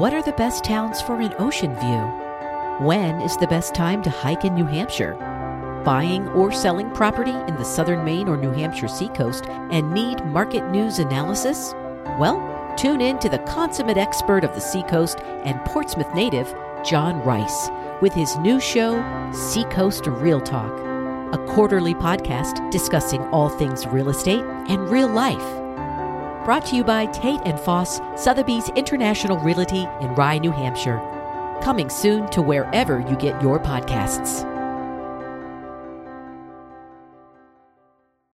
What are the best towns for an ocean view? When is the best time to hike in New Hampshire? Buying or selling property in the southern Maine or New Hampshire seacoast and need market news analysis? Well, tune in to the consummate expert of the seacoast and Portsmouth native, John Rice, with his new show, Seacoast Real Talk, a quarterly podcast discussing all things real estate and real life. Brought to you by Tate and Foss, Sotheby's International Realty in Rye, New Hampshire. Coming soon to wherever you get your podcasts.